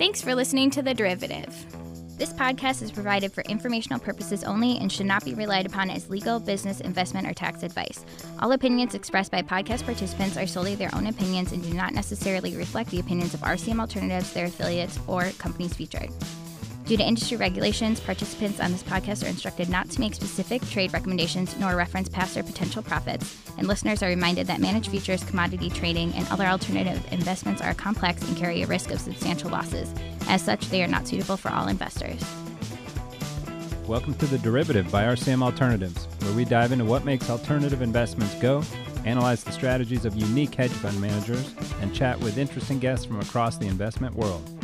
Thanks for listening to The Derivative. This podcast is provided for informational purposes only and should not be relied upon as legal, business, investment, or tax advice. All opinions expressed by podcast participants are solely their own opinions and do not necessarily reflect the opinions of RCM Alternatives, their affiliates, or companies featured. Due to industry regulations, participants on this podcast are instructed not to make specific trade recommendations nor reference past or potential profits, and listeners are reminded that managed futures, commodity trading, and other alternative investments are complex and carry a risk of substantial losses. As such, they are not suitable for all investors. Welcome to The Derivative by RCM Alternatives, where we dive into what makes alternative investments go, analyze the strategies of unique hedge fund managers, and chat with interesting guests from across the investment world.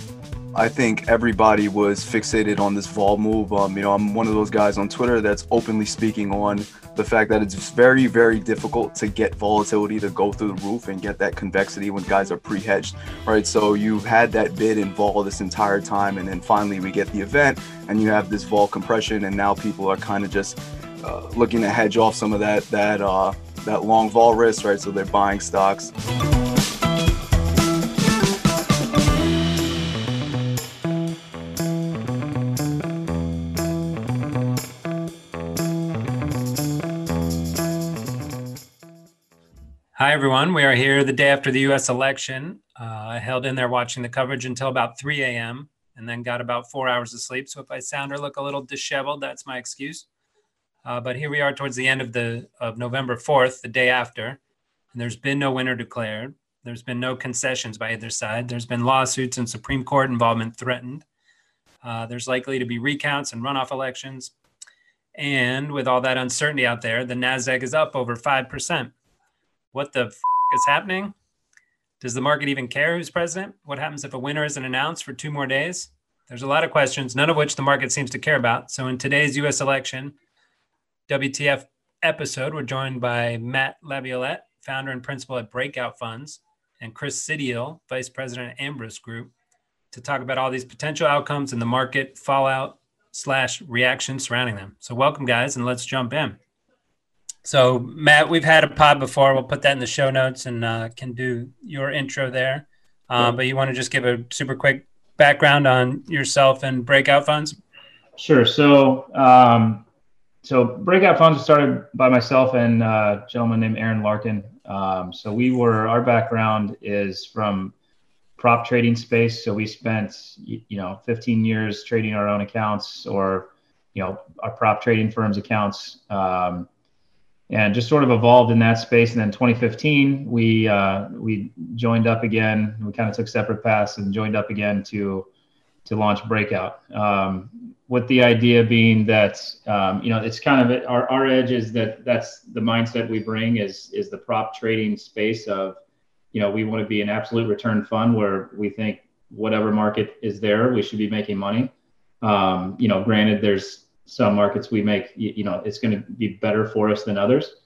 I think everybody was fixated on this vol move. Um, you know, I'm one of those guys on Twitter that's openly speaking on the fact that it's very, very difficult to get volatility to go through the roof and get that convexity when guys are pre-hedged, right? So you've had that bid in vol this entire time, and then finally we get the event, and you have this vol compression, and now people are kind of just uh, looking to hedge off some of that that uh, that long vol risk, right? So they're buying stocks. Everyone. We are here the day after the US election. Uh, I held in there watching the coverage until about 3 a.m. and then got about four hours of sleep. So if I sound or look a little disheveled, that's my excuse. Uh, but here we are towards the end of the of November 4th, the day after, and there's been no winner declared. There's been no concessions by either side. There's been lawsuits and Supreme Court involvement threatened. Uh, there's likely to be recounts and runoff elections. And with all that uncertainty out there, the NASDAQ is up over 5% what the f- is happening? Does the market even care who's president? What happens if a winner isn't announced for two more days? There's a lot of questions, none of which the market seems to care about. So, in today's US election WTF episode, we're joined by Matt LaViolette, founder and principal at Breakout Funds, and Kris Sidial, vice president at Ambrus Group, to talk about all these potential outcomes and the market, fallout slash reaction surrounding them. So, welcome, guys, and let's jump in. So, Matt, we've had a pod before. We'll put that in the show notes and uh, can do your intro there. Uh, but you want to just give a super quick background on yourself and Breakout Funds? Sure. So, um, so Breakout Funds was started by myself and uh, a gentleman named Aaron Larkin. Um, so we were our background is from prop trading space. So we spent you know 15 years trading our own accounts or you know our prop trading firms accounts. Um, and just sort of evolved in that space. And then 2015, we uh, we joined up again. We kind of took separate paths and joined up again to to launch Breakout. Um, with the idea being that um, you know it's kind of our, our edge is that that's the mindset we bring is is the prop trading space of you know we want to be an absolute return fund where we think whatever market is there we should be making money. Um, you know, granted, there's some markets we make you, know it's going to be better for us than others.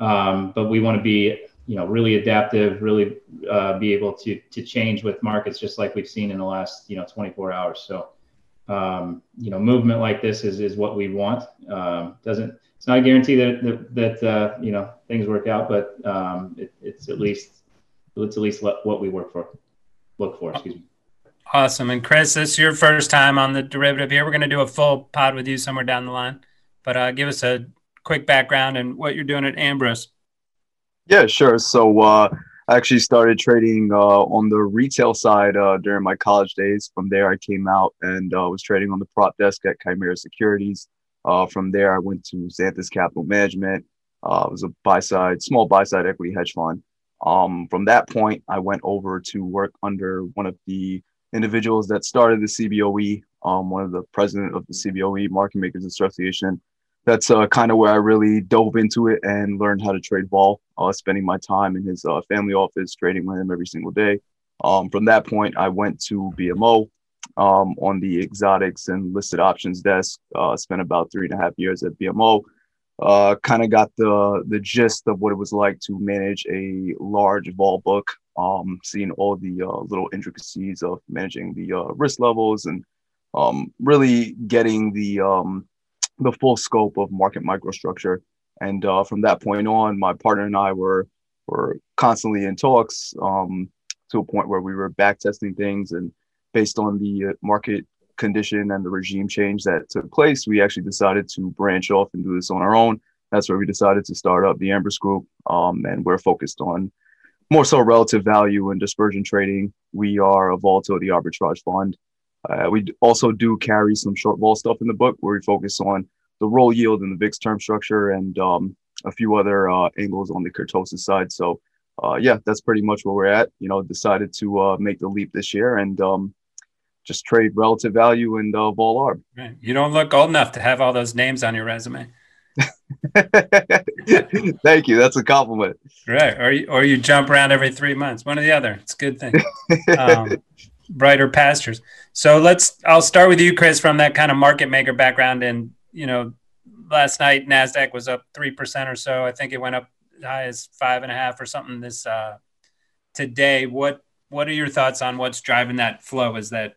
Um, but we want to be you know really adaptive really uh, be able to to change with markets just like we've seen in the last you know 24 hours. So um, you know movement like this is is what we want. Um, doesn't it's not a guarantee that that, that uh, you know things work out but um, it, it's at least it's at least what we work for look for excuse me Awesome. And Kris, this is your first time on the derivative here. We're going to do a full pod with you somewhere down the line, but uh, give us a quick background and what you're doing at Ambrus. Yeah, sure. So uh, I actually started trading uh, on the retail side uh, during my college days. From there, I came out and uh, was trading on the prop desk at Chimera Securities. Uh, from there, I went to Xanthus Capital Management. it was a buy side, small buy side equity hedge fund. Um, from that point, I went over to work under one of the individuals that started the CBOE, um, one of the president of the CBOE Market Makers Association. That's uh, kind of where I really dove into it and learned how to trade vol, uh, spending my time in his uh, family office, trading with him every single day. Um, from that point, I went to BMO um, on the exotics and listed options desk. Uh, spent about three and a half years at BMO. Uh, kind of got the the gist of what it was like to manage a large vol book um, seeing all the uh, little intricacies of managing the uh, risk levels and um, really getting the um, the full scope of market microstructure. And uh, from that point on, my partner and I were were constantly in talks um, to a point where we were back testing things and based on the uh, market condition and the regime change that took place, we actually decided to branch off and do this on our own. That's where we decided to start up the Ambrus Group, um, and we're focused on more so relative value and dispersion trading. We are a volatility arbitrage fund. Uh, we also do carry some short vol stuff in the book where we focus on the roll yield and the VIX term structure and um, a few other uh, angles on the kurtosis side. So, uh, yeah, that's pretty much where we're at. You know, decided to uh, make the leap this year and um, just trade relative value and uh, vol arb. Right. You don't look old enough to have all those names on your resume. Thank you. That's a compliment. Right. Or you, or you jump around every three months. One or the other. It's a good thing. Um, brighter pastures. So let's. I'll start with you, Kris, from that kind of market maker background. And you know, last night Nasdaq was up three percent or so. I think it went up as high as five and a half or something. This uh, today. What What are your thoughts on what's driving that flow? Is that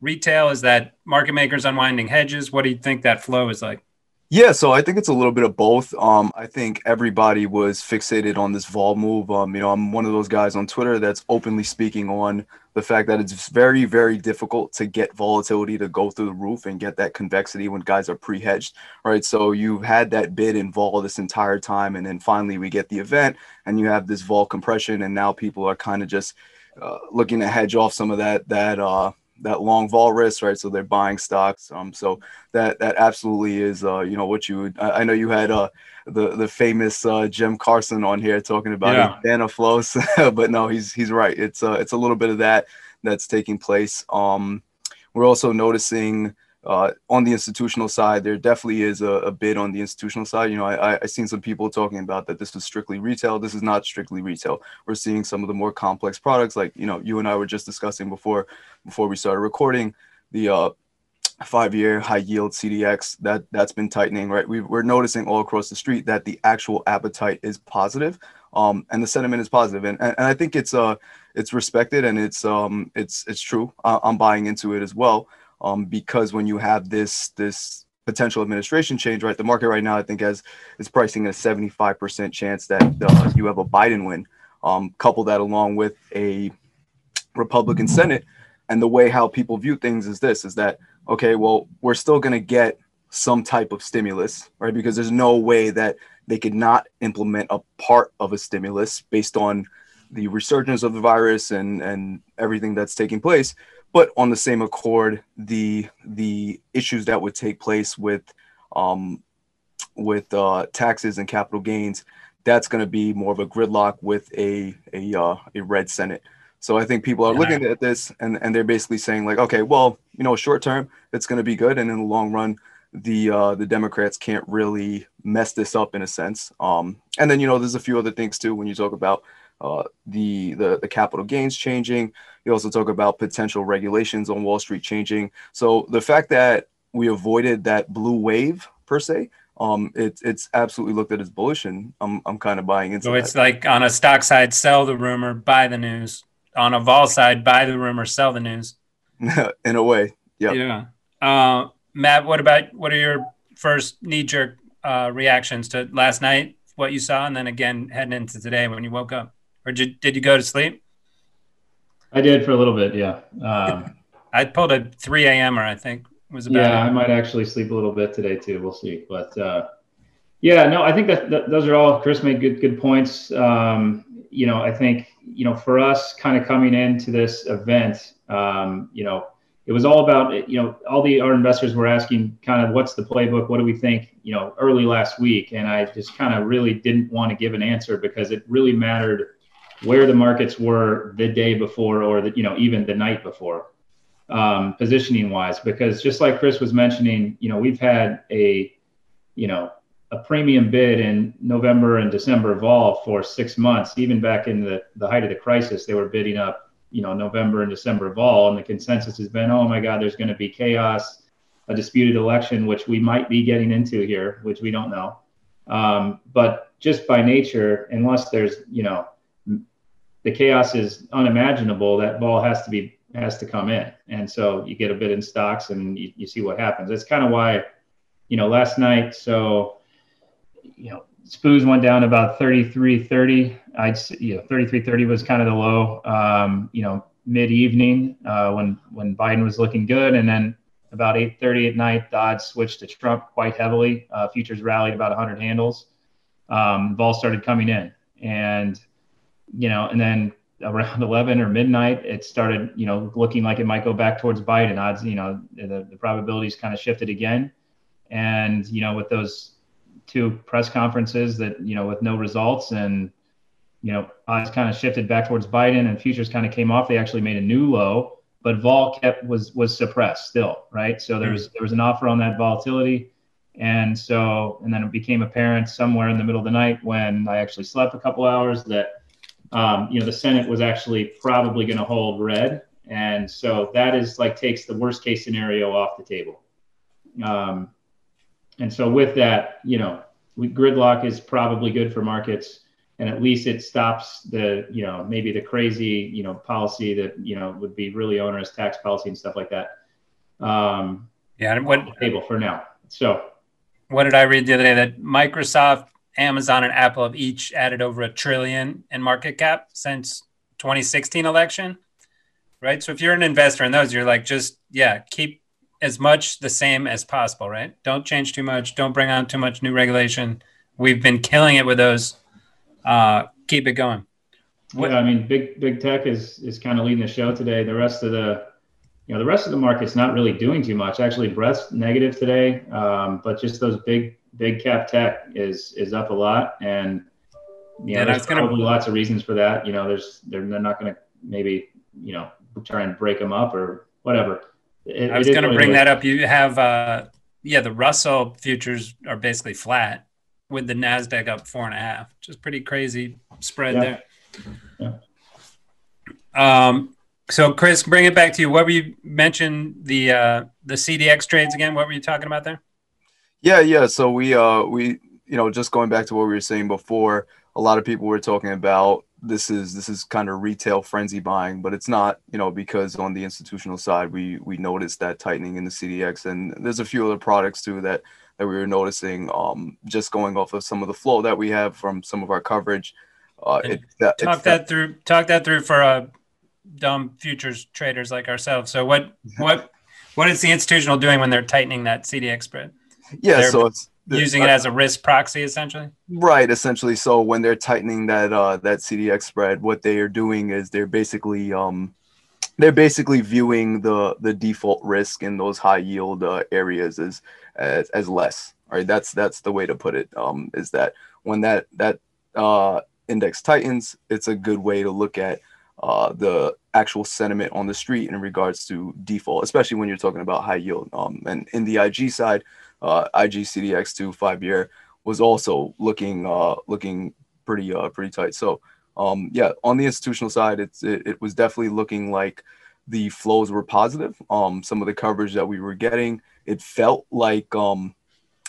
retail? Is that market makers unwinding hedges? What do you think that flow is like? Yeah, so I think it's a little bit of both. Um, I think everybody was fixated on this vol move. Um, you know, I'm one of those guys on Twitter that's openly speaking on the fact that it's very, very difficult to get volatility to go through the roof and get that convexity when guys are pre-hedged, right? So you've had that bid in vol this entire time, and then finally we get the event, and you have this vol compression, and now people are kind of just uh, looking to hedge off some of that that uh, that long vol risk, right? So they're buying stocks. Um, so that that absolutely is, uh, you know, what you would. I, I know you had uh, the the famous uh, Jim Carson on here talking about yeah. vanna flows, but no, he's he's right. It's uh, it's a little bit of that that's taking place. Um, we're also noticing uh, on the institutional side, there definitely is a, a, bid on the institutional side. You know, I, I seen some people talking about that this was strictly retail. This is not strictly retail. We're seeing some of the more complex products, like you know, you and I were just discussing before before we started recording the uh, five-year high yield CDX that that's been tightening. Right, we, we're noticing all across the street that the actual appetite is positive, um, and the sentiment is positive, and, and and I think it's uh it's respected and it's um it's it's true. I'm buying into it as well um, because when you have this this potential administration change, right? The market right now, I think, has is pricing a 75% chance that uh, you have a Biden win. Um, couple that along with a Republican Senate, and the way how people view things is this: is that okay? Well, we're still going to get some type of stimulus, right? Because there's no way that they could not implement a part of a stimulus based on the resurgence of the virus and and everything that's taking place but on the same accord, the the issues that would take place with um, with uh, taxes and capital gains, that's going to be more of a gridlock with a a uh, a red Senate. So I think people are yeah. looking at this and and they're basically saying like, okay, well, you know, short term it's going to be good, and in the long run, the uh, the Democrats can't really mess this up in a sense. Um, and then you know, there's a few other things too when you talk about uh, the, the the capital gains changing. You also talk about potential regulations on Wall Street changing. So the fact that we avoided that blue wave per se, um, it's it's absolutely looked at as bullish, and I'm I'm kind of buying into. So that. it's like on a stock side, sell the rumor, buy the news. On a vol side, buy the rumor, sell the news. in a way, yeah. Yeah. Uh, Matt, what about what are your first knee jerk uh, reactions to last night, what you saw, and then again heading into today when you woke up? Or did, did you go to sleep? I did for a little bit, yeah. Um, I pulled a 3 a.m. or I think was about. Yeah, it. I might actually sleep a little bit today too. We'll see, but uh, yeah, no, I think that, that, those are all. Kris made good good points. Um, you know, I think you know for us, kind of coming into this event, um, you know, it was all about you know all the our investors were asking kind of what's the playbook, what do we think, you know, early last week, and I just kind of really didn't want to give an answer because it really mattered where the markets were the day before or the, you know even the night before um, positioning wise because just like Kris was mentioning you know we've had a you know a premium bid in november and december vol for six months. Even back in the, the height of the crisis they were bidding up you know november and december vol and the consensus has been oh my god there's going to be chaos a disputed election which we might be getting into here which we don't know. Um, but just by nature unless there's you know the chaos is unimaginable, that ball has to be has to come in. And so you get a bit in stocks and you, you see what happens. That's kind of why, you know, last night, so you know, SPOOs went down about 33.30. I'd you know, 33.30 was kind of the low. Um, you know, mid evening uh, when when Biden was looking good, and then about 8:30 at night, the odds switched to Trump quite heavily. Uh, futures rallied about 100 handles. Um, vol started coming in, and you know, and then around 11 or midnight, it started, you know, looking like it might go back towards Biden. Odds, you know, the, the probabilities kind of shifted again. And, you know, with those two press conferences that, you know, with no results and, you know, odds kind of shifted back towards Biden and futures kind of came off. They actually made a new low, but vol kept was was suppressed still, right? So there was mm. there was an offer on that volatility. And so, and then it became apparent somewhere in the middle of the night when I actually slept a couple hours that um, you know, the Senate was actually probably going to hold red. And so that is like takes the worst case scenario off the table. Um, and so with that, you know, we, gridlock is probably good for markets. And at least it stops the, you know, maybe the crazy, you know, policy that, you know, would be really onerous tax policy and stuff like that. Um, yeah. And what table for now. So what did I read the other day that Microsoft Amazon and Apple have each added over a trillion in market cap since 2016 election, right? So if you're an investor in those, you're like, just yeah, keep as much the same as possible, right? Don't change too much. Don't bring on too much new regulation. We've been killing it with those. Uh, keep it going. What, yeah, I mean, big big tech is is kind of leading the show today. The rest of the you know the rest of the market's not really doing too much. Actually, breadth's negative today, um, but just those big big cap tech is is up a lot, and you know, yeah, there's probably gonna, lots of reasons for that. You know, there's they're, they're not going to maybe you know try and break them up or whatever. It, I was going to bring that up. You have uh, yeah, the Russell futures are basically flat with the Nasdaq up four and a half, which is pretty crazy spread yeah. there. Yeah. Um, so Kris, bring it back to you. What were you mentioned the uh, the CDX trades again? What were you talking about there? Yeah, yeah. So we uh we you know just going back to what we were saying before, a lot of people were talking about this is this is kind of retail frenzy buying, but it's not, you know, because on the institutional side we we noticed that tightening in the CDX and there's a few other products too that that we were noticing um just going off of some of the flow that we have from some of our coverage. Uh, it, that, talk that, that through talk that through for uh dumb futures traders like ourselves. So what what what is the institutional doing when they're tightening that CDX spread? Yeah, they're so it's using it as a risk proxy essentially. Right, essentially. So when they're tightening that uh, that CDX spread, what they are doing is they're basically um, they're basically viewing the the default risk in those high yield uh, areas as, as as less. Right, that's that's the way to put it. Um, is that when that that uh, index tightens, it's a good way to look at uh, the actual sentiment on the street in regards to default, especially when you're talking about high yield. Um, and in the IG side, uh, IG CDX2 five year was also looking uh, looking pretty uh, pretty tight. So um, yeah, on the institutional side, it's it, it was definitely looking like the flows were positive. Um, some of the coverage that we were getting, it felt like um,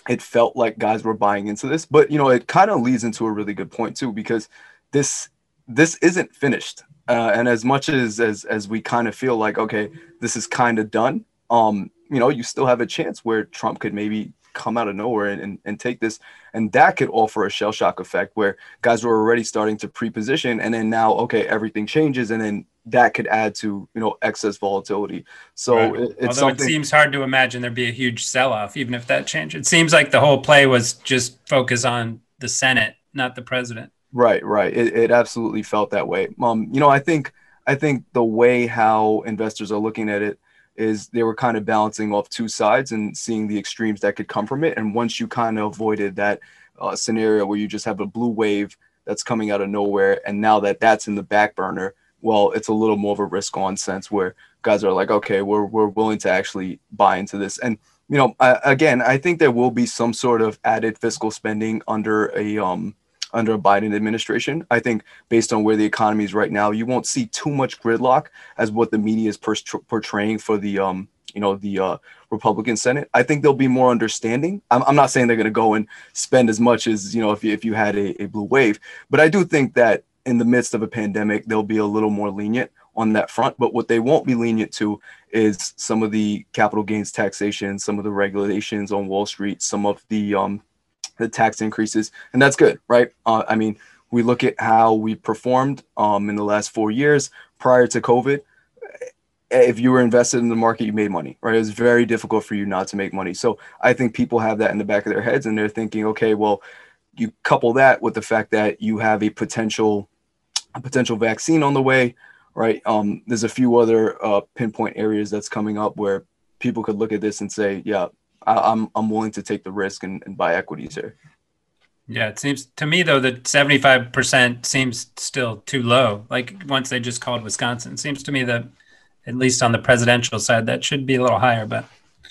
it felt like guys were buying into this. But you know, it kind of leads into a really good point too, because this this isn't finished. Uh, and as much as as as we kind of feel like okay, this is kind of done, um, you know, you still have a chance where Trump could maybe come out of nowhere and, and, and take this. And that could offer a shell shock effect where guys were already starting to pre-position and then now, okay, everything changes and then that could add to, you know, excess volatility. So right. it, it's Although it seems hard to imagine there'd be a huge sell-off, even if that changed. It seems like the whole play was just focus on the Senate, not the president. Right, right. It, it absolutely felt that way. Um, you know, I think I think the way how investors are looking at it is they were kind of balancing off two sides and seeing the extremes that could come from it. And once you kind of avoided that uh, scenario where you just have a blue wave that's coming out of nowhere, and now that that's in the back burner, well, it's a little more of a risk on sense where guys are like, okay, we're we're willing to actually buy into this. And you know, I, again, I think there will be some sort of added fiscal spending under a um under a Biden administration. I think based on where the economy is right now, you won't see too much gridlock as what the media is portraying for the um, you know the uh, Republican Senate. I think there'll be more understanding. I'm, I'm not saying they're going to go and spend as much as you know if you, if you had a, a blue wave, but I do think that in the midst of a pandemic, they'll be a little more lenient on that front. But what they won't be lenient to is some of the capital gains taxation, some of the regulations on Wall Street, some of the um, the tax increases, and that's good, right? Uh, I mean, we look at how we performed um, in the last four years prior to COVID. if you were invested in the market, you made money, right? It was very difficult for you not to make money. So I think people have that in the back of their heads and they're thinking, okay, well, you couple that with the fact that you have a potential a potential vaccine on the way, right? Um, there's a few other uh, pinpoint areas that's coming up where people could look at this and say, yeah, I, am I'm willing to take the risk and, and buy equities here. Yeah, it seems to me though that 75% seems still too low. Like once they just called Wisconsin, it seems to me that at least on the presidential side, that should be a little higher. But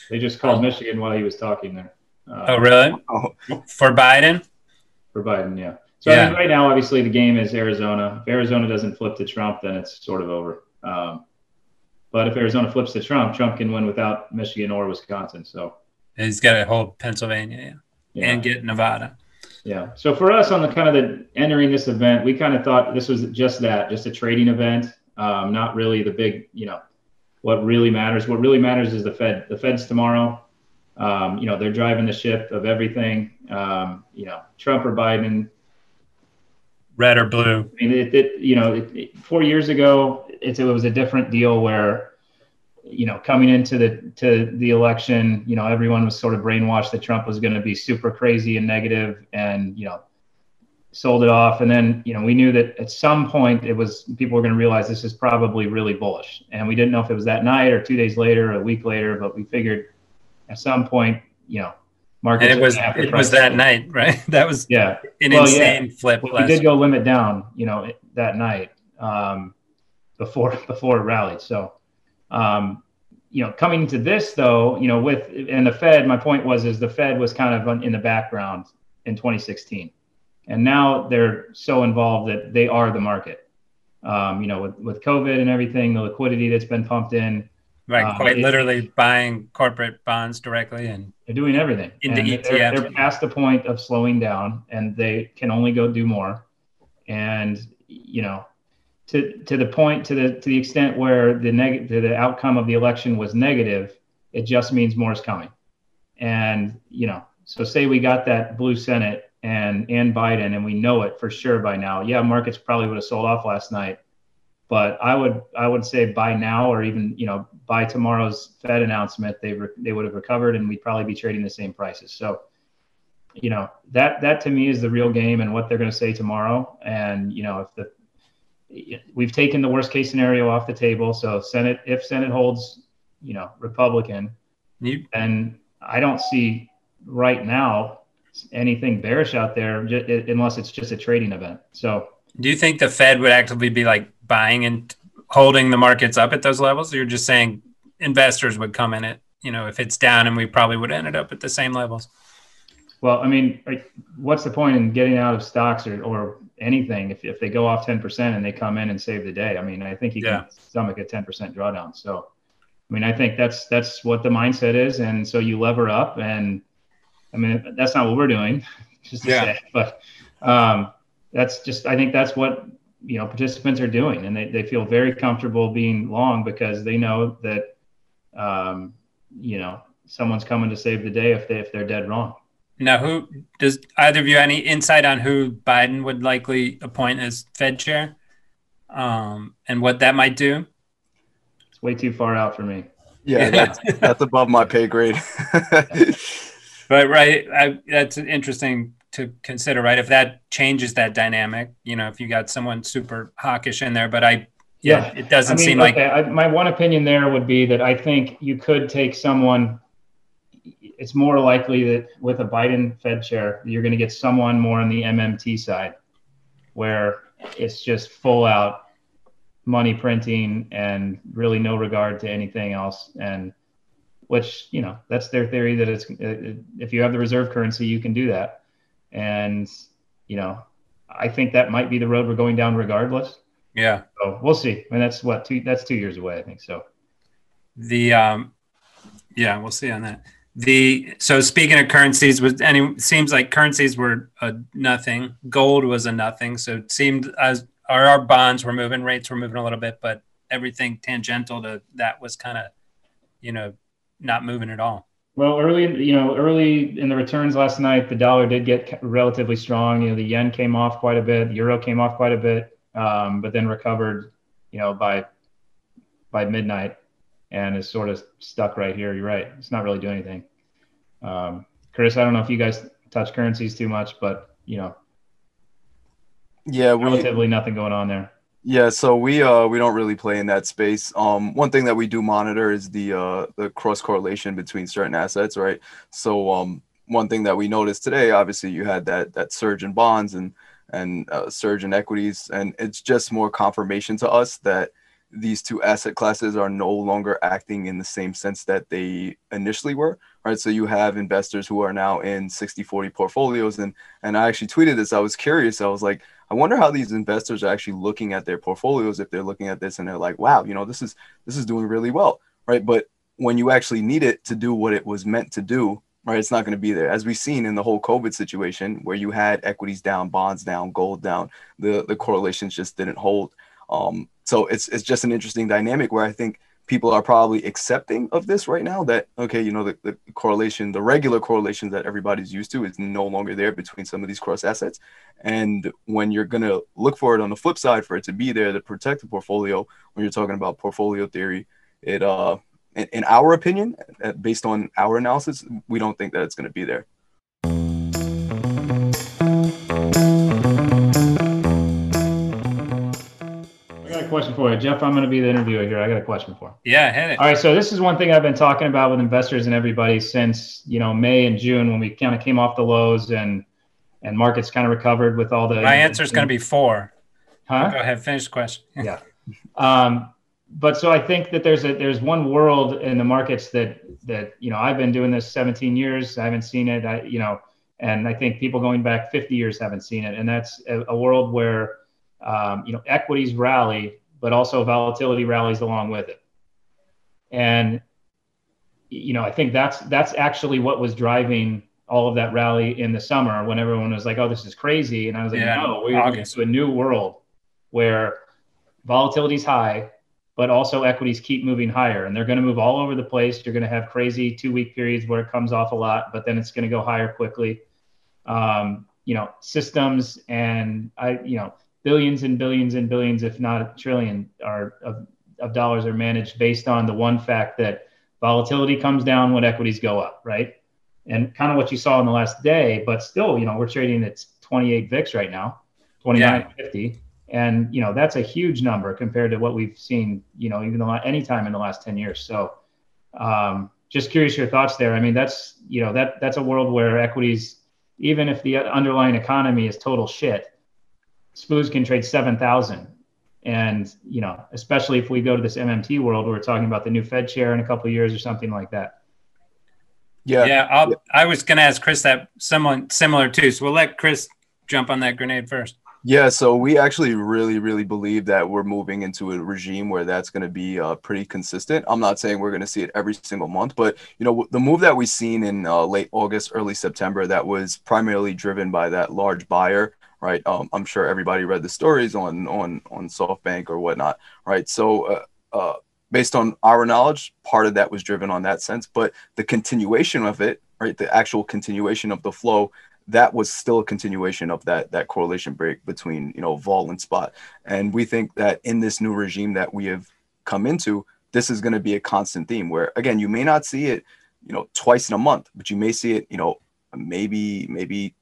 they just called Michigan while he was talking there. Uh, oh, really? Oh. For Biden? For Biden, yeah. So yeah. I mean, right now, obviously, the game is Arizona. If Arizona doesn't flip to Trump, then it's sort of over. Um, but if Arizona flips to Trump, Trump can win without Michigan or Wisconsin. So he's got to hold Pennsylvania yeah. yeah. and get Nevada. Yeah. So for us on the kind of the entering this event, we kind of thought this was just that, just a trading event, um, not really the big, you know, what really matters. What really matters is the Fed. The Fed's tomorrow. Um, you know, they're driving the ship of everything. Um, you know, Trump or Biden, red or blue. I mean, it, it you know, it, it, four years ago, it was a different deal where, you know, coming into the to the election, you know, everyone was sort of brainwashed that Trump was going to be super crazy and negative, and you know, sold it off. And then, you know, we knew that at some point it was people were going to realize this is probably really bullish, and we didn't know if it was that night or two days later, or a week later, but we figured at some point, you know, market. And it was it was that night, right? That was yeah, an well, insane yeah. flip. Well, we did go limit down, you know, that night um, before before it rallied. So, um, you know, coming to this though, you know, with and the Fed, my point was is the Fed was kind of in the background in 2016, and now they're so involved that they are the market. Um, you know, with with COVID and everything, the liquidity that's been pumped in Right, um, quite literally buying corporate bonds directly and they're doing everything. Into and ETF. They're, they're, past the point of slowing down and they can only go do more. And, you know, to, to the point, to the, to the extent where the negative, the outcome of the election was negative, it just means more is coming. And, you know, so say we got that blue Senate and, and Biden, and we know it for sure by now. Yeah, markets probably would have sold off last night but I would I would say by now or even you know by tomorrow's Fed announcement they re- they would have recovered and we'd probably be trading the same prices. So you know that that to me is the real game and what they're going to say tomorrow. And you know if the we've taken the worst case scenario off the table. So Senate if Senate holds you know Republican, you, and I don't see right now anything bearish out there unless it's just a trading event. So do you think the Fed would actively be like buying and holding the markets up at those levels? Or you're just saying investors would come in it, you know, if it's down and we probably would end up at the same levels? Well, I mean, what's the point in getting out of stocks or, or anything if, if they go off 10% and they come in and save the day? I mean, I think you yeah. can stomach a 10% drawdown. So, I mean, I think that's that's what the mindset is, and so you lever up, and I mean, that's not what we're doing, just to yeah. say, but um, that's just I think that's what you know participants are doing, and they, they feel very comfortable being long because they know that um, you know someone's coming to save the day if they if they're dead wrong. Now, who does either of you any insight on who Biden would likely appoint as Fed chair, um, and what that might do? It's way too far out for me. Yeah, that's, that's above my pay grade. but right, I, that's interesting to consider, right? If that changes that dynamic, you know, if you got someone super hawkish in there, but I, yeah, yeah. it doesn't I mean, seem okay, like. I, my one opinion there would be that I think you could take someone. It's more likely that with a Biden Fed chair, you're going to get someone more on the MMT side, where it's just full out money printing and really no regard to anything else. And which you know that's their theory that it's if you have the reserve currency, you can do that. And, you know, I think that might be the road we're going down regardless. Yeah. So we'll see. I mean, that's what two, that's two years away, I think. So the, um, yeah, we'll see on that. The, so speaking of currencies was any, seems like currencies were a nothing. Gold was a nothing. So it seemed as our, our bonds were moving, rates were moving a little bit, but everything tangential to that was kind of, you know, not moving at all. Well, early, you know, early in the returns last night, the dollar did get relatively strong. You know, the yen came off quite a bit, the euro came off quite a bit, um, but then recovered, you know, by by midnight. And is sort of stuck right here. You're right. It's not really doing anything. Um, Chris, I don't know if you guys touch currencies too much, but you know, yeah, we, relatively nothing going on there. Yeah, so we uh we don't really play in that space. Um, one thing that we do monitor is the uh the cross correlation between certain assets, right? So um one thing that we noticed today, obviously, you had that that surge in bonds and and uh, surge in equities, and it's just more confirmation to us that these two asset classes are no longer acting in the same sense that they initially were right? So you have investors who are now in 60 40 portfolios and and i actually tweeted this. I was curious. I was like i wonder how these investors are actually looking at their portfolios if they're looking at this and they're like wow you know this is this is doing really well right? But when you actually need it to do what it was meant to do right it's not going to be there. As we've seen in the whole covid situation where you had equities down bonds down gold down the the correlations just didn't hold. Um, so it's it's just an interesting dynamic where I think people are probably accepting of this right now that okay you know the, the correlation the regular correlation that everybody's used to is no longer there between some of these cross assets. And when you're going to look for it on the flip side for it to be there to protect the portfolio when you're talking about portfolio theory it uh in, in our opinion uh, based on our analysis we don't think that it's going to be there question for you, Jeff. I'm going to be the interviewer here. I got a question for. You. Yeah, hit it. All right, so this is one thing I've been talking about with investors and everybody since you know May and June when we kind of came off the lows and and markets kind of recovered with all the. My answer is going to be four. Huh? Go ahead, finish the question. yeah. Um, but so I think that there's a there's one world in the markets that that you know I've been doing this 17 years. I haven't seen it. I you know, and I think people going back 50 years haven't seen it, and that's a, a world where um, you know equities rally but also volatility rallies along with it. And you know, I think that's that's actually what was driving all of that rally in the summer when everyone was like, "Oh, this is crazy," and I was like, yeah, "No, we're going to a new world where volatility is high, but also equities keep moving higher, and they're going to move all over the place. You're going to have crazy two-week periods where it comes off a lot, but then it's going to go higher quickly. Um, you know, systems and I, you know, billions and billions and billions, if not a trillion, are of, of dollars are managed based on the one fact that volatility comes down when equities go up, right? And kind of what you saw in the last day, but still, you know, we're trading at 28 VIX right now, 29.50. Yeah. And, you know, that's a huge number compared to what we've seen, you know, even the any time in the last 10 years. So um, just curious your thoughts there. I mean, that's, you know, that that's a world where equities, even if the underlying economy is total shit, SPOOs can trade 7,000. And, you know, especially if we go to this MMT world, where we're talking about the new Fed chair in a couple of years or something like that. Yeah. Yeah. I'll, I was going to ask Kris that someone similar too. So we'll let Kris jump on that grenade first. Yeah, so we actually really, really believe that we're moving into a regime where that's going to be uh, pretty consistent. I'm not saying we're going to see it every single month, but you know, the move that we've seen in uh, late August, early September, that was primarily driven by that large buyer right? Um, I'm sure everybody read the stories on on on SoftBank or whatnot, right? So, uh, uh, based on our knowledge, part of that was driven on that sense, but the continuation of it, right? The actual continuation of the flow, that was still a continuation of that that correlation break between you know vol and spot, and we think that in this new regime that we have come into, this is going to be a constant theme where again you may not see it, you know, twice in a month, but you may see it, you know, maybe maybe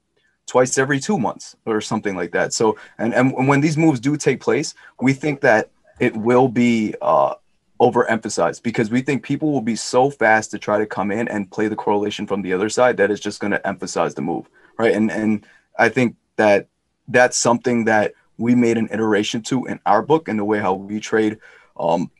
twice every two months or something like that. So, and, and when these moves do take place, we think that it will be uh, overemphasized because we think people will be so fast to try to come in and play the correlation from the other side that it's just going to emphasize the move, right? And and I think that that's something that we made an iteration to in our book and the way how we trade um,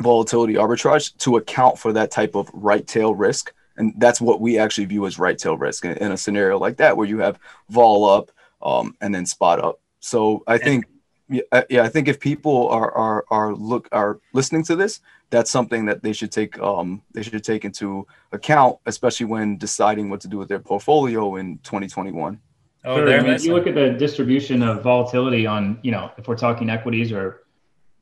volatility arbitrage to account for that type of right tail risk and that's what we actually view as right tail risk in, in a scenario like that where you have vol up um, and then spot up. So i think yeah, uh, yeah i think if people are are are look are listening to this that's something that they should take um they should take into account especially when deciding what to do with their portfolio in 2021 oh sure. there you look at the distribution of volatility on you know if we're talking equities or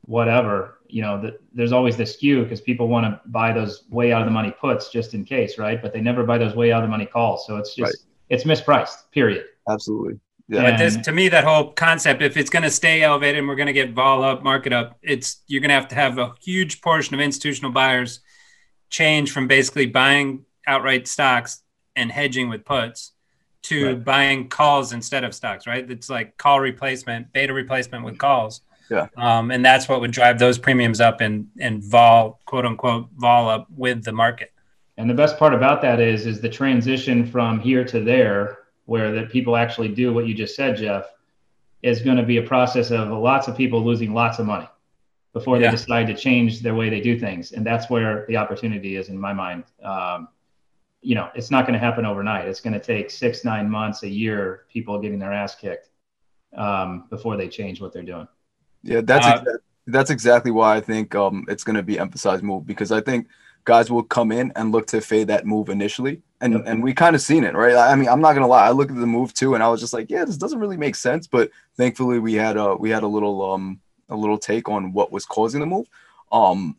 whatever, you know, the, there's always this skew because people want to buy those way out of the money puts just in case, right? But they never buy those way out of the money calls. So it's just right. it's mispriced. Period. Absolutely. Yeah. But this, to me, that whole concept, if it's going to stay elevated and we're going to get vol up, market up, it's you're going to have to have a huge portion of institutional buyers change from basically buying outright stocks and hedging with puts to Right. buying calls instead of stocks. Right? It's like call replacement, beta replacement with calls. Yeah. Um, and that's what would drive those premiums up and and vol quote unquote vol up with the market. And the best part about that is is the transition from here to there, where that people actually do what you just said, Jeff, is going to be a process of lots of people losing lots of money before they Yeah. decide to change their way they do things. And that's where the opportunity is in my mind. Um, you know, it's not going to happen overnight. It's going to take six, nine months, a year, people getting their ass kicked um, before they change what they're doing. Yeah, that's Uh, exa- that's exactly why I think um, it's going to be emphasized move because I think guys will come in and look to fade that move initially, and Yep. and we kind of seen it, right? I mean, I'm not gonna lie, I looked at the move too, and I was just like, yeah, this doesn't really make sense. But thankfully, we had a we had a little um a little take on what was causing the move. Um,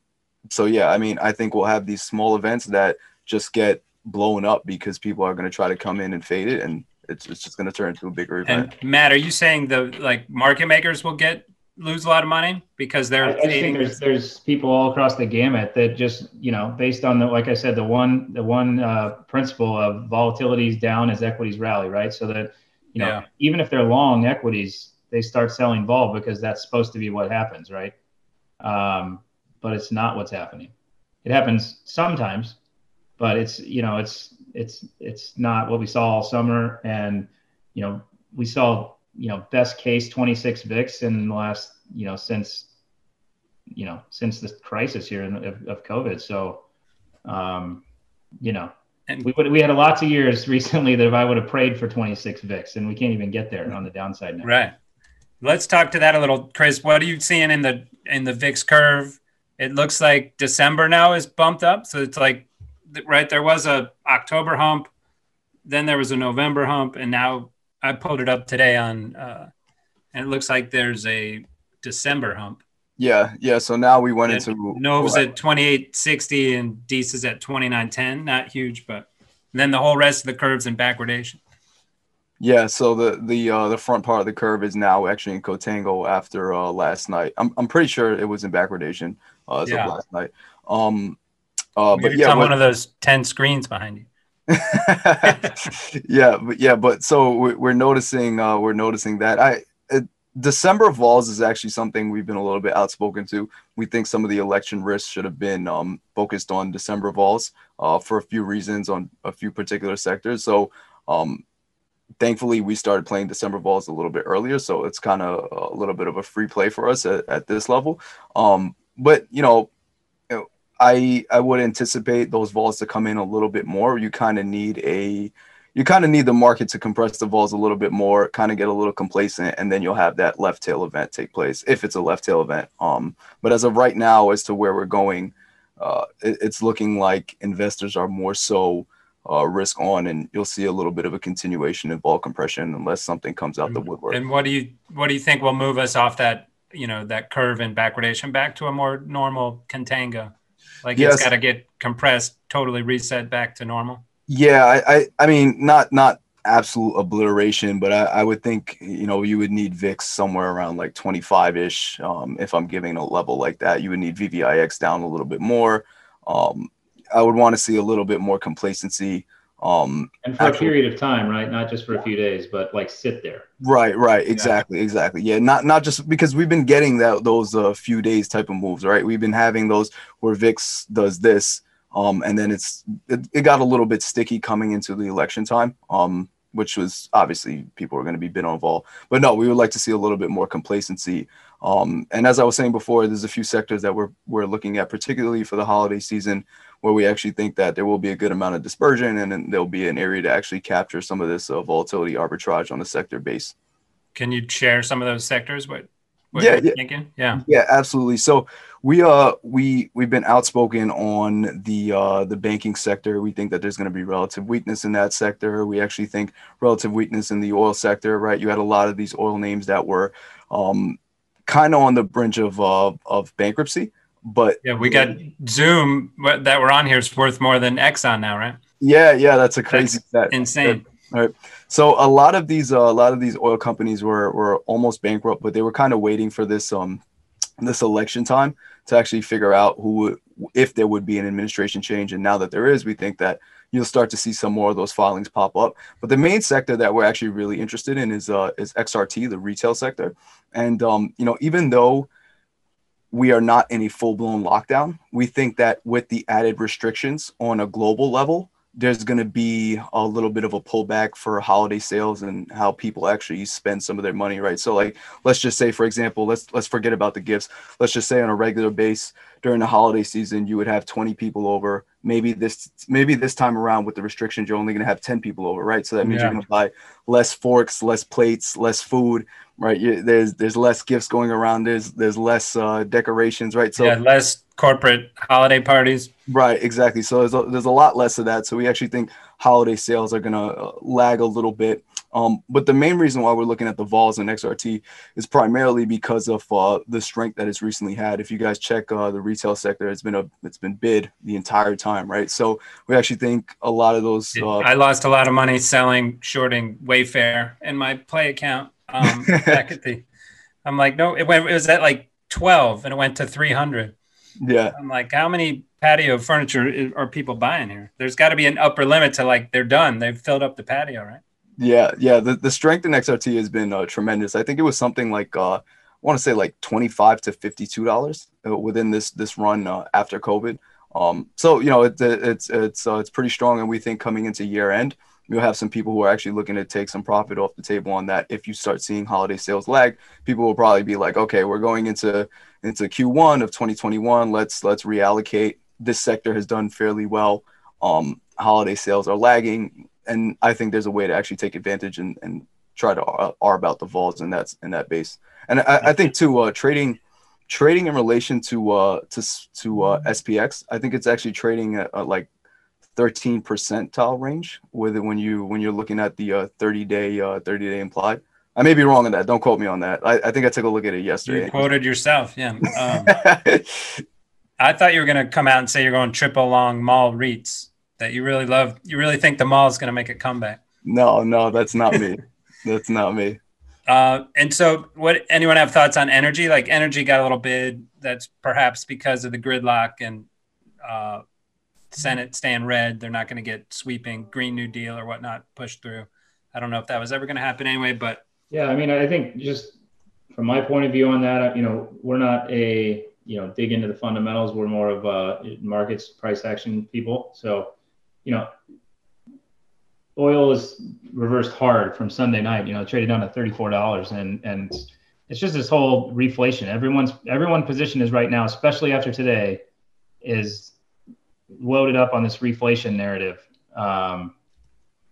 so yeah, I mean, I think we'll have these small events that just get blown up because people are going to try to come in and fade it, and it's it's just going to turn into a bigger event. And Matt, are you saying the like market makers will get lose a lot of money because they're I just think there's there's people all across the gamut that just you know based on the like I said the one the one uh, principle of volatilities down as equities rally right? So that you know Yeah. even if they're long equities they start selling vol because that's supposed to be what happens right? Um, but it's not what's happening. It happens sometimes but it's you know it's it's it's not what we saw all summer. And you know we saw you know best case 26 VIX in the last you know since you know since this crisis here in, of, of COVID. So um, you know And- we would we had lots of years recently that if I would have prayed for 26 VIX and we can't even get there on the downside now. Right. Let's talk to that a little, Kris. What are you seeing in the in the VIX curve? It looks like December now is bumped up, so it's like right there was a October hump, then there was a November hump, and now I pulled it up today on, uh, and it looks like there's a December hump. Yeah, yeah. So now we went And into Nova's at 2860 and Dees is at 2910. Not huge, but then the whole rest of the curves in backwardation. Yeah, so the the uh, the front part of the curve is now actually in contango after uh, last night. I'm I'm pretty sure it was in backwardation uh, as Yeah. of last night. Um, uh, but yeah, it's on one of those 10 screens behind you. yeah, but yeah, but so we- we're noticing uh, we're noticing that I it, December vols is actually something we've been a little bit outspoken to. We think some of the election risks should have been um, focused on December vols uh, for a few reasons on a few particular sectors. So um, thankfully we started playing December vols a little bit earlier, so it's kind of a little bit of a free play for us at, at this level. Um, but you know, I I would anticipate those vols to come in a little bit more. You kind of need a you kind of need the market to compress the vols a little bit more, kind of get a little complacent, and then you'll have that left tail event take place if it's a left tail event. Um, but as of right now, as to where we're going, uh, it, it's looking like investors are more so uh, risk on, and you'll see a little bit of a continuation in vol compression unless something comes out the woodwork. And what do you what do you think will move us off that you know that curve in backwardation back to a more normal contango? Like Yes. it's got to get compressed, totally reset back to normal. Yeah, I, I, I mean, not not absolute obliteration, but I, I would think you know you would need VIX somewhere around like 25 ish. Um, if I'm giving a level like that, you would need VVIX down a little bit more. Um, I would want to see a little bit more complacency. Um, And for Actual- a period of time, right? Not just for a few days, but like sit there. Right, right, exactly, exactly. Yeah, not not just because we've been getting that those uh, few days type of moves, right? We've been having those where VIX does this, um, and then it's it, it got a little bit sticky coming into the election time, um, which was obviously people are going to be bid on. But no, we would like to see a little bit more complacency. Um, and as I was saying before, there's a few sectors that we're we're looking at, particularly for the holiday season, where we actually think that there will be a good amount of dispersion, and then there'll be an area to actually capture some of this uh, volatility arbitrage on a sector base. Can you share some of those sectors? What, what Yeah, you're yeah. thinking? Yeah. Yeah, absolutely. So we uh we we've been outspoken on the uh the banking sector. We think that there's going to be relative weakness in that sector. We actually think relative weakness in the oil sector. Right, you had a lot of these oil names that were um kind of on the brink of uh, of bankruptcy, but Yeah, we got Zoom that we're on here is worth more than Exxon now, right? yeah, yeah, that's a crazy stat. Insane. All right. So a lot of these uh, a lot of these oil companies were were almost bankrupt, but they were kind of waiting for this um this election time to actually figure out who would, if there would be an administration change. And now that there is, we think that you'll start to see some more of those filings pop up. But the main sector that we're actually really interested in is uh, is XRT, the retail sector. And um, you know, even though we are not in a full blown lockdown, we think that with the added restrictions on a global level, there's going to be a little bit of a pullback for holiday sales and how people actually spend some of their money right? So like let's just say for example let's let's forget about the gifts. Let's just say on a regular base during the holiday season you would have 20 people over. Maybe this maybe this time around with the restrictions you're only going to have 10 people over right? So that means yeah. you're going to buy less forks less plates less food right? You, there's there's less gifts going around. There's there's less uh, decorations right? So yeah less corporate holiday parties. Right exactly. So there's a, there's a lot less of that. So we actually think holiday sales are going to uh, lag a little bit. Um, but the main reason why we're looking at the vols and xrt is primarily because of uh, the strength that it's recently had. If you guys check uh, the retail sector it's been a it's been bid the entire time right? So we actually think a lot of those uh, i lost a lot of money selling shorting wayfair in my play account. Um, back at the i'm like no it went it was at like 12 and it went to 300 yeah. I'm like, how many patio furniture are people buying here? There's got to be an upper limit to like they're done. They've filled up the patio, right? Yeah, yeah. The, the strength in XRT has been uh, tremendous. I think it was something like uh, I want to say like twenty five to fifty two dollars uh, within this this run uh, after COVID. Um, so you know it, it's it's uh, it's pretty strong, and we think coming into year end, you'll have some people who are actually looking to take some profit off the table on that. If you start seeing holiday sales lag, people will probably be like, okay, we're going into into Q1 of 2021. Let's let's reallocate. This sector has done fairly well. Um, holiday sales are lagging, and I think there's a way to actually take advantage and, and try to arb out the vols in that in that base. And I, I think too, uh, trading trading in relation to uh, to to uh, SPX, I think it's actually trading at like 13 percentile range with it when you when you're looking at the uh, 30 day uh, 30 day implied. I may be wrong on that. Don't quote me on that. I, I think I took a look at it yesterday. You quoted yourself. Yeah. Um, I thought you were going to come out and say you're going triple long mall REITs. That you really love. You really think the mall is going to make a comeback. No, no, that's not me. that's not me. Uh, and so, what anyone have thoughts on energy? Like energy got a little bid. That's perhaps because of the gridlock and uh, Senate staying red. They're not going to get sweeping Green New Deal or whatnot pushed through. I don't know if that was ever going to happen anyway, but yeah, I mean, I think just from my point of view on that, you know, we're not a you know dig into the fundamentals. We're more of a markets price action people. So, you know, oil is reversed hard from Sunday night. You know, traded down to thirty four dollars, and and it's just this whole reflation. Everyone's everyone position is right now, especially after today, is loaded up on this reflation narrative. Um,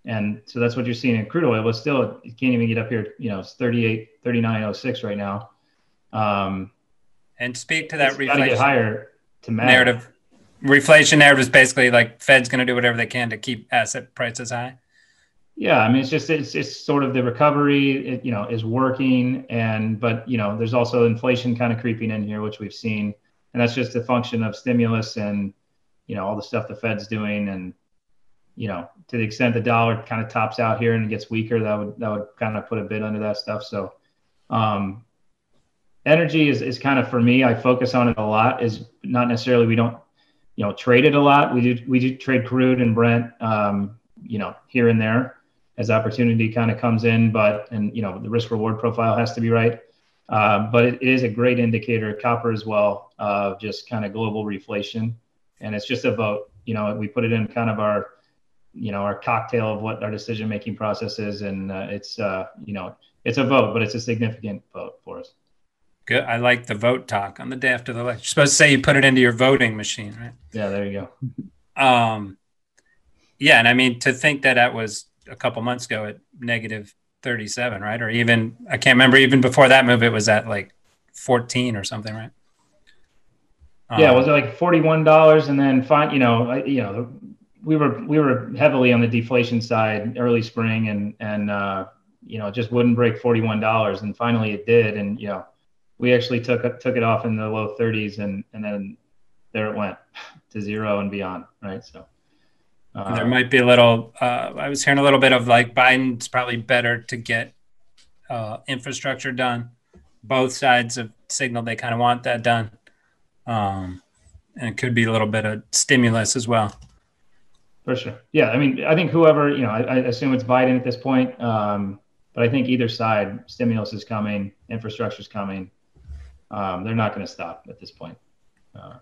and so that's what you're seeing in crude oil, but still it can't even get up here. You know, it's 38, 39.06 right now. Um, and speak to that reflation higher to matter. narrative. Reflation narrative is basically like Fed's going to do whatever they can to keep asset prices high. Yeah, I mean, it's just it's it's sort of the recovery, it, you know, is working, and but you know, there's also inflation kind of creeping in here, which we've seen, and that's just a function of stimulus and you know all the stuff the Fed's doing, and you know, to the extent the dollar kind of tops out here and it gets weaker, that would that would kind of put a bit under that stuff. So, um, energy is is kind of for me. I focus on it a lot. Is not necessarily we don't, you know, trade it a lot. We do we do trade crude and Brent, um, you know, here and there as opportunity kind of comes in. But and you know, the risk reward profile has to be right. Uh, but it is a great indicator, copper as well, of just kind of global reflation. And it's just a vote. You know, we put it in kind of our you know our cocktail of what our decision making process is. And uh, it's uh, you know it's a vote but it's a significant vote for us. Good. I like the vote talk on the day after the election. You're supposed to say you put it into your voting machine right? Yeah there you go. Um yeah and i mean to think that that was a couple months ago at negative 37 right? Or even i can't remember even before that move it was at like 14 or something right yeah, um, was it like forty-one dollars, and then fine, you know, you know, we were we were heavily on the deflation side early spring and and uh, you know just wouldn't break forty one dollars and finally it did and you know we actually took took it off in the low thirties and and then there it went to zero and beyond right so Uh, there might be a little. Uh, I was hearing a little bit of like Biden's probably better to get uh, infrastructure done. Both sides have signaled they kind of want that done, um, and it could be a little bit of stimulus as well. For sure. Yeah, I mean, I think whoever you know, I, I assume it's Biden at this point. Um, but I think either side, stimulus is coming, infrastructure is coming. Um, they're not going to stop at this point. Uh,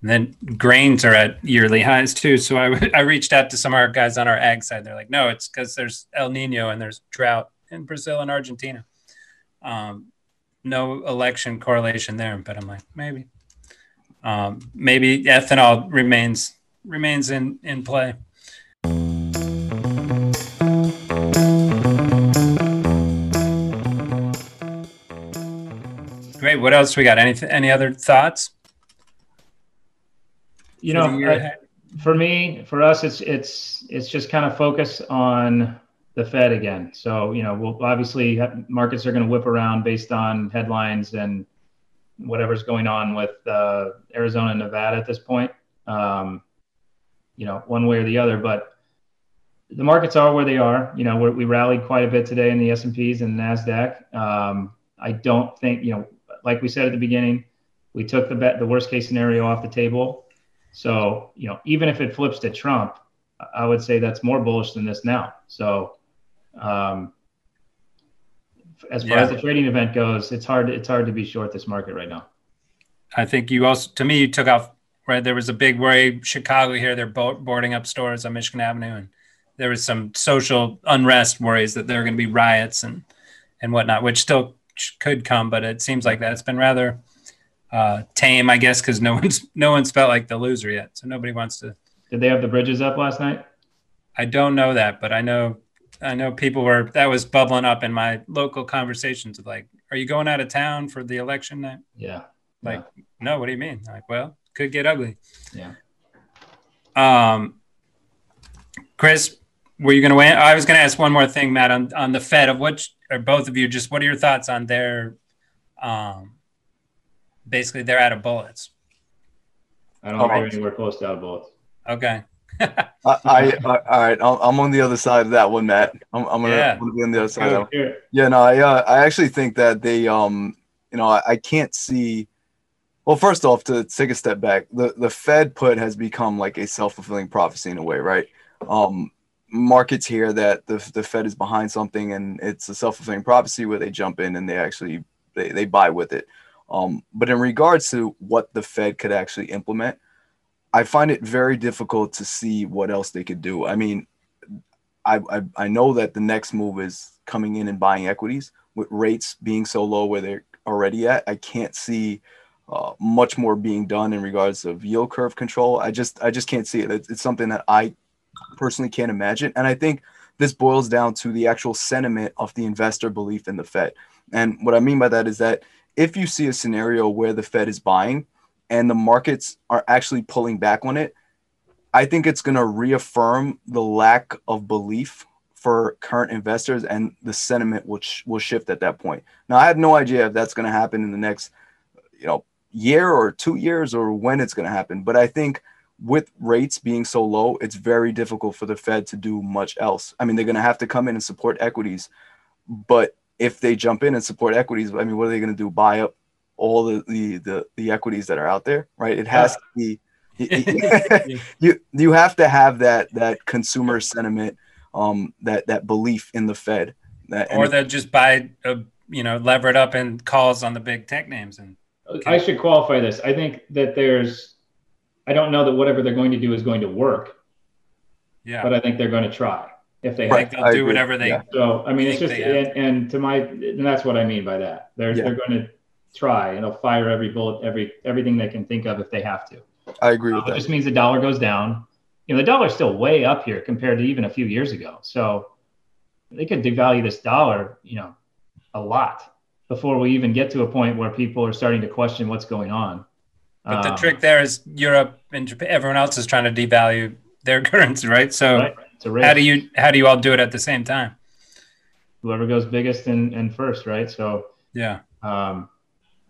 and then grains are at yearly highs too. So I, I reached out to some of our guys on our ag side. They're like, no, it's because there's El Nino and there's drought in Brazil and Argentina. Um, no election correlation there, but I'm like, maybe, um, maybe ethanol remains remains in in play. Great. What else we got? Any any other thoughts? You know, I, for me, for us, it's it's it's just kind of focus on the Fed again. So you know, we'll obviously markets are going to whip around based on headlines and whatever's going on with uh, Arizona and Nevada at this point. Um, you know, one way or the other, but the markets are where they are. You know, we rallied quite a bit today in the S and P's and Nasdaq. Um, I don't think you know like we said at the beginning, we took the bet, the worst case scenario off the table. So, you know, even if it flips to Trump, I would say that's more bullish than this now. So, um, as far yeah. as the trading event goes, it's hard. It's hard to be short this market right now. I think you also, to me, you took off right. There was a big worry. Chicago here, they're boarding up stores on Michigan Avenue, and there was some social unrest worries that there are going to be riots and and whatnot, which still could come, but it seems like that it's been rather uh, tame, I guess, because no one's no one's felt like the loser yet, so nobody wants to. Did they have the bridges up last night? I don't know that, but I know I know people were that was bubbling up in my local conversations of like, are you going out of town for the election night? Yeah. Like, yeah. no, what do you mean? Like, well, could get ugly. Yeah. Um, Kris, were you going to win? I was going to ask one more thing, Matt, on, on the Fed of what, or both of you, just what are your thoughts on their, um, basically they're out of bullets. I don't think they're anywhere close to out of bullets. Okay. I, I, all right. I'm on the other side of that one, Matt. I'm, I'm gonna, yeah. I'm gonna be on the other side. Yeah, no, I, uh, I actually think that they, um, you know, I, I can't see. Well, first off, to take a step back, the the Fed put has become like a self fulfilling prophecy in a way, right? Um, markets hear that the, the Fed is behind something and it's a self fulfilling prophecy where they jump in and they actually they, they buy with it. Um, but in regards to what the Fed could actually implement, I find it very difficult to see what else they could do. I mean, I, I, I know that the next move is coming in and buying equities with rates being so low where they're already at. I can't see uh, much more being done in regards of yield curve control. I just I just can't see it. It's, it's something that I personally can't imagine. And I think this boils down to the actual sentiment of the investor belief in the Fed. And what I mean by that is that if you see a scenario where the Fed is buying and the markets are actually pulling back on it, I think it's going to reaffirm the lack of belief for current investors and the sentiment will, will shift at that point. Now, I have no idea if that's going to happen in the next, you know, year or two years or when it's going to happen. But I think with rates being so low, it's very difficult for the Fed to do much else. I mean, they're going to have to come in and support equities, but if they jump in and support equities, I mean, what are they going to do? Buy up all the, the the the, equities that are out there, right? It has yeah. to be. you you have to have that that consumer sentiment, um, that that belief in the Fed. That, or they'll just buy, a, you know, lever it up and calls on the big tech names. And I should qualify this. I think that there's I don't know that whatever they're going to do is going to work. Yeah. But I think they're going to try if they right. they'll do whatever they. Yeah. So I mean, it's just and, and, to my and that's what I mean by that. They're yeah. they're going to try and they'll fire every bullet, every everything they can think of if they have to. I agree with uh, that. It just means the dollar goes down. You know, the dollar's still way up here compared to even a few years ago. So they could devalue this dollar, you know, a lot before we even get to a point where people are starting to question what's going on. But the um, trick there is Europe and Japan, everyone else is trying to devalue their currency, right? So right. how do you how do you all do it at the same time? Whoever goes biggest and, and first, right? So yeah. Um,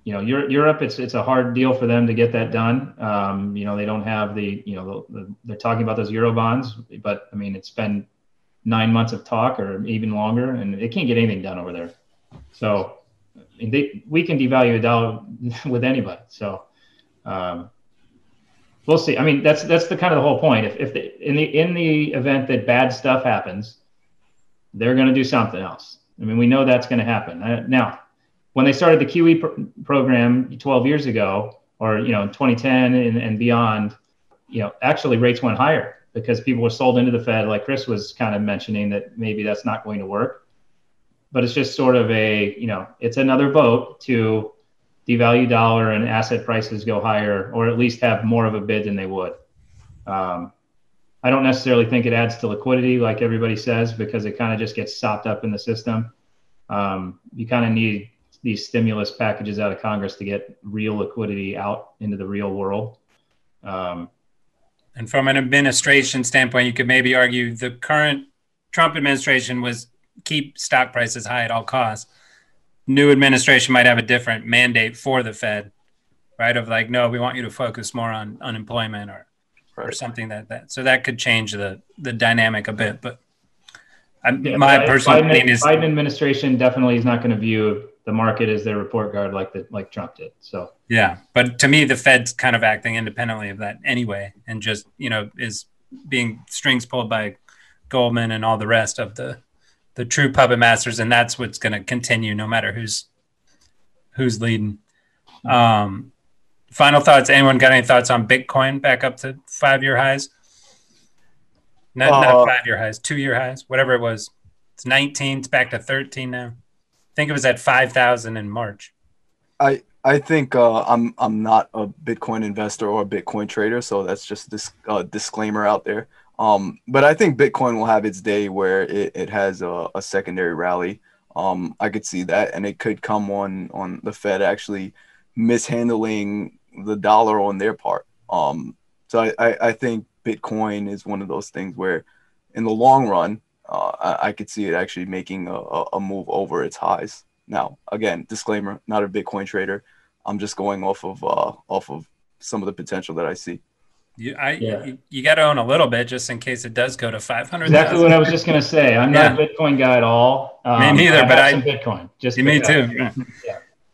you know, Europe, it's it's a hard deal for them to get that done. Um, you know, they don't have the, you know, the, the, they're talking about those euro bonds, but I mean, it's been nine months of talk or even longer, and they can't get anything done over there. So, I mean, they, we can devalue a dollar with anybody. So, um, we'll see. I mean, that's that's the kind of the whole point. If if the, in the in the event that bad stuff happens, they're going to do something else. I mean, we know that's going to happen. Uh, now, when they started the QE pr- program 12 years ago, or you know, 2010 and, and beyond, you know, actually rates went higher because people were sold into the Fed, like Kris was kind of mentioning that maybe that's not going to work. But it's just sort of a, you know, it's another vote to devalue dollar and asset prices go higher, or at least have more of a bid than they would. Um, I don't necessarily think it adds to liquidity like everybody says because it kind of just gets sopped up in the system. Um, you kind of need these stimulus packages out of Congress to get real liquidity out into the real world. Um, and from an administration standpoint, you could maybe argue the current Trump administration was keep stock prices high at all costs. New administration might have a different mandate for the Fed, right? Of like, no, we want you to focus more on unemployment or right. or something that that. So that could change the the dynamic a bit. But yeah, my personal Biden, opinion is Biden administration definitely is not going to view the market is their report guard like the like Trump did. So yeah, but to me, the Fed's kind of acting independently of that anyway, and just you know is being strings pulled by Goldman and all the rest of the the true puppet masters, and that's what's going to continue no matter who's who's leading. Um, final thoughts. Anyone got any thoughts on Bitcoin back up to five year highs? Not, uh, not five year highs, two year highs, whatever it was. It's 19. It's back to 13 now. I think it was at 5,000 in March. I I think uh, I'm I'm not a Bitcoin investor or a Bitcoin trader, so that's just this uh, disclaimer out there. Um, but I think Bitcoin will have its day where it, it has a, a secondary rally. Um, I could see that, and it could come on on the Fed actually mishandling the dollar on their part. Um, so I, I, I think Bitcoin is one of those things where, in the long run, uh, I, I, could see it actually making a, a move over its highs. Now, again, disclaimer: not a Bitcoin trader. I'm just going off of uh, off of some of the potential that I see. You, I, yeah. you, you got to own a little bit just in case it does go to 500. Exactly what I was just going to say. I'm yeah. not a Bitcoin guy at all. Um, me neither, but I but I Bitcoin. Just me too. yeah.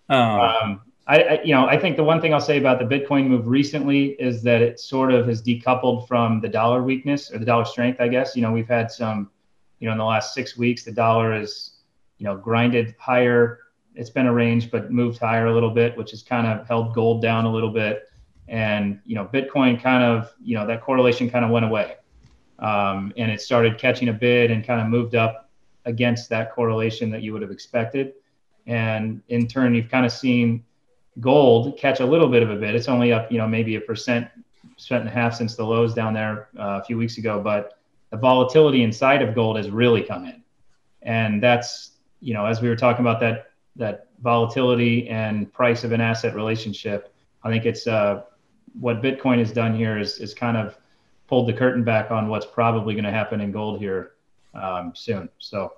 Um, um, I, I, you know, I think the one thing I'll say about the Bitcoin move recently is that it sort of has decoupled from the dollar weakness or the dollar strength. I guess you know we've had some, you know, in the last six weeks the dollar is, you know, grinded higher. It's been a range, but moved higher a little bit, which has kind of held gold down a little bit. And you know, Bitcoin kind of, you know, that correlation kind of went away, um, and it started catching a bid and kind of moved up against that correlation that you would have expected. And in turn, you've kind of seen gold catch a little bit of a bid. It's only up, you know, maybe a percent, percent and a half since the lows down there uh, a few weeks ago. But the volatility inside of gold has really come in, and that's, you know, as we were talking about that that volatility and price of an asset relationship. I think it's uh, what Bitcoin has done here is is kind of pulled the curtain back on what's probably going to happen in gold here um, soon. So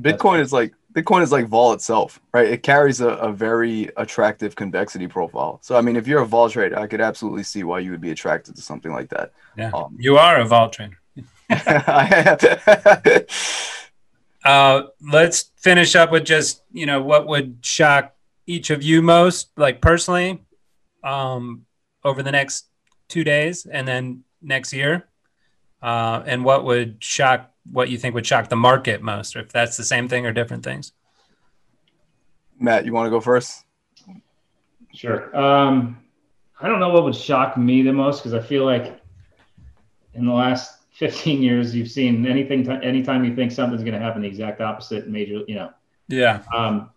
Bitcoin is like Bitcoin is like vol itself, right? It carries a, a very attractive convexity profile. So I mean, if you're a vol trader, I could absolutely see why you would be attracted to something like that. Yeah, um, you are a vol trader. uh, let's finish up with just you know what would shock each of you most, like personally, um, over the next two days, and then next year, uh, and what would shock what you think would shock the market most, or if that's the same thing or different things. Matt, you want to go first? Sure. Um, I don't know what would shock me the most because I feel like in the last 15 years, you've seen anything, anytime you think something's going to happen, the exact opposite major, you know. Yeah. Um,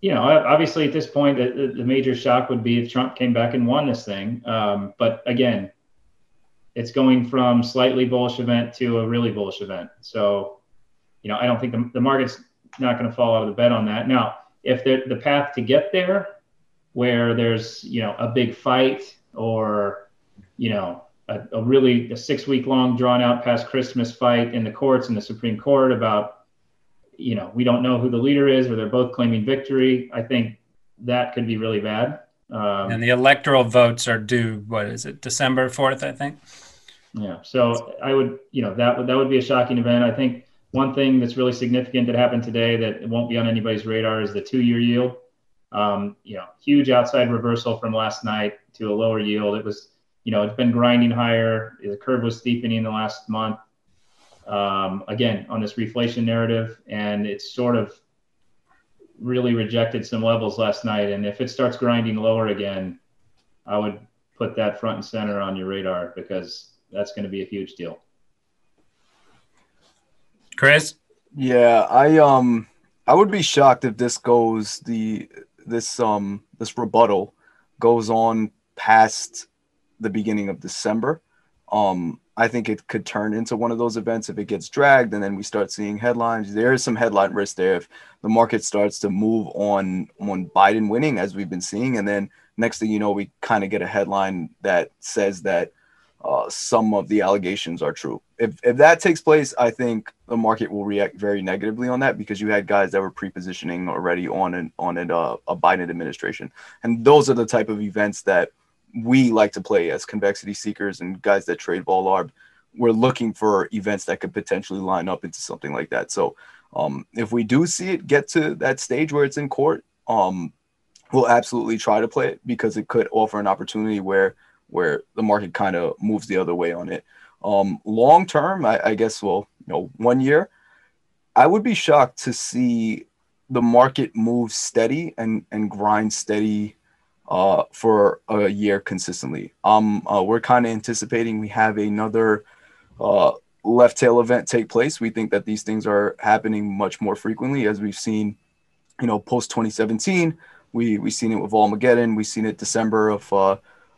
you know, obviously at this point, the, the, major shock would be if Trump came back and won this thing. Um, but again, it's going from slightly bullish event to a really bullish event. So, you know, I don't think the, the market's not going to fall out of the bed on that. Now, if the, the path to get there, where there's, you know, a big fight or, you know, a, a really a six week long drawn out past Christmas fight in the courts in the Supreme Court about, you know, we don't know who the leader is or they're both claiming victory. I think that could be really bad. Um, and the electoral votes are due. What is it? December fourth, I think. Yeah. So I would, you know, that would that would be a shocking event. I think one thing that's really significant that happened today that won't be on anybody's radar is the two-year yield. Um, you know, huge outside reversal from last night to a lower yield. It was, you know, it's been grinding higher. The curve was steepening in the last month. Um, again, on this reflation narrative, and it's sort of really rejected some levels last night. And if it starts grinding lower again, I would put that front and center on your radar because that's going to be a huge deal. Kris? Yeah, I um I would be shocked if this goes the this um this rebuttal goes on past the beginning of December. Um I think it could turn into one of those events if it gets dragged and then we start seeing headlines. There is some headline risk there if the market starts to move on on Biden winning as we've been seeing and then next thing you know we kind of get a headline that says that uh, some of the allegations are true. If, if that takes place, I think the market will react very negatively on that because you had guys that were pre-positioning already on an on an, uh, a Biden administration, and those are the type of events that we like to play as convexity seekers and guys that trade vol arb. We're looking for events that could potentially line up into something like that. So um, if we do see it get to that stage where it's in court, um, we'll absolutely try to play it because it could offer an opportunity where where the market kind of moves the other way on it. Um, long term, I, I guess, well, you know, one year, I would be shocked to see the market move steady and and grind steady uh, for a year consistently. Um, uh, we're kind of anticipating we have another uh, left tail event take place. We think that these things are happening much more frequently, as we've seen, you know, post 2017. We we seen it with Volmageddon. We've seen it December of uh,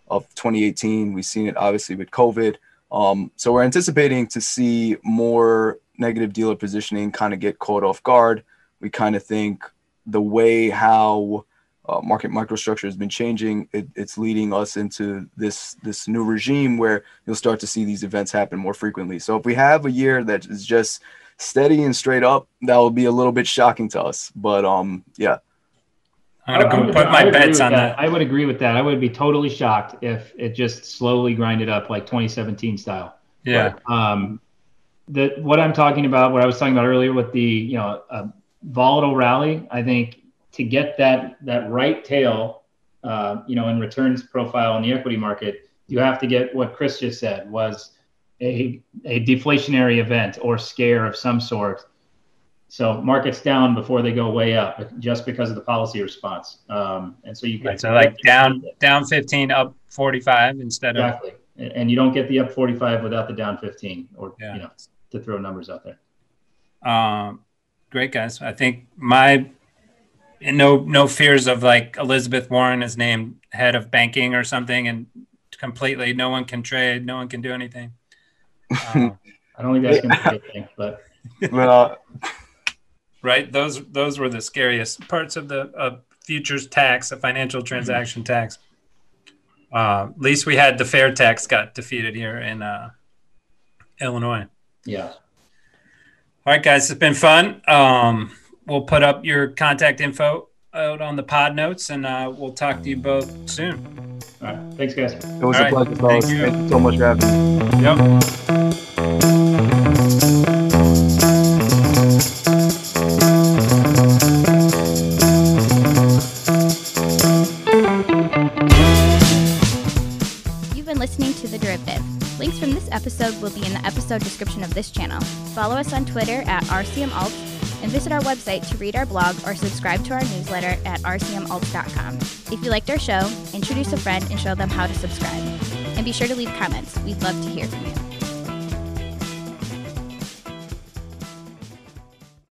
of 2018. We've seen it obviously with COVID. Um, so we're anticipating to see more negative dealer positioning kind of get caught off guard. We kind of think the way how uh, market microstructure has been changing, it, it's leading us into this this new regime where you'll start to see these events happen more frequently. So if we have a year that is just steady and straight up, that will be a little bit shocking to us. But um, yeah, I'm gonna go put my bets on that. that. I would agree with that. I would be totally shocked if it just slowly grinded up like 2017 style. Yeah. But, um, the what I'm talking about, what I was talking about earlier with the you know a volatile rally, I think to get that that right tail, uh, you know, in returns profile in the equity market, you have to get what Kris just said was a a deflationary event or scare of some sort so markets down before they go way up, just because of the policy response. Um, and so you get right, so like down down 15, up 45 instead exactly. of exactly. And you don't get the up 45 without the down 15, or yeah. you know, to throw numbers out there. Um, great guys. I think my no no fears of like Elizabeth Warren is named head of banking or something, and completely no one can trade, no one can do anything. Um, I don't think that's going to be a good thing, but. well, right? Those those were the scariest parts of the uh, futures tax, a financial transaction mm-hmm. tax. Uh, at least we had the fair tax got defeated here in uh, Illinois. Yeah. All right, guys, it's been fun. Um, we'll put up your contact info out on the pod notes, and uh, we'll talk to you both soon. All right. Thanks, guys. It was All a right. pleasure, Thank you. Thank you so much for having me. Yep. You've been listening to The Derivative. Links from this episode will be in the episode description of this channel. Follow us on Twitter at RCMAlt and visit our website to read our blog or subscribe to our newsletter at rcmalt.com. If you liked our show, introduce a friend and show them how to subscribe. And be sure to leave comments. We'd love to hear from you.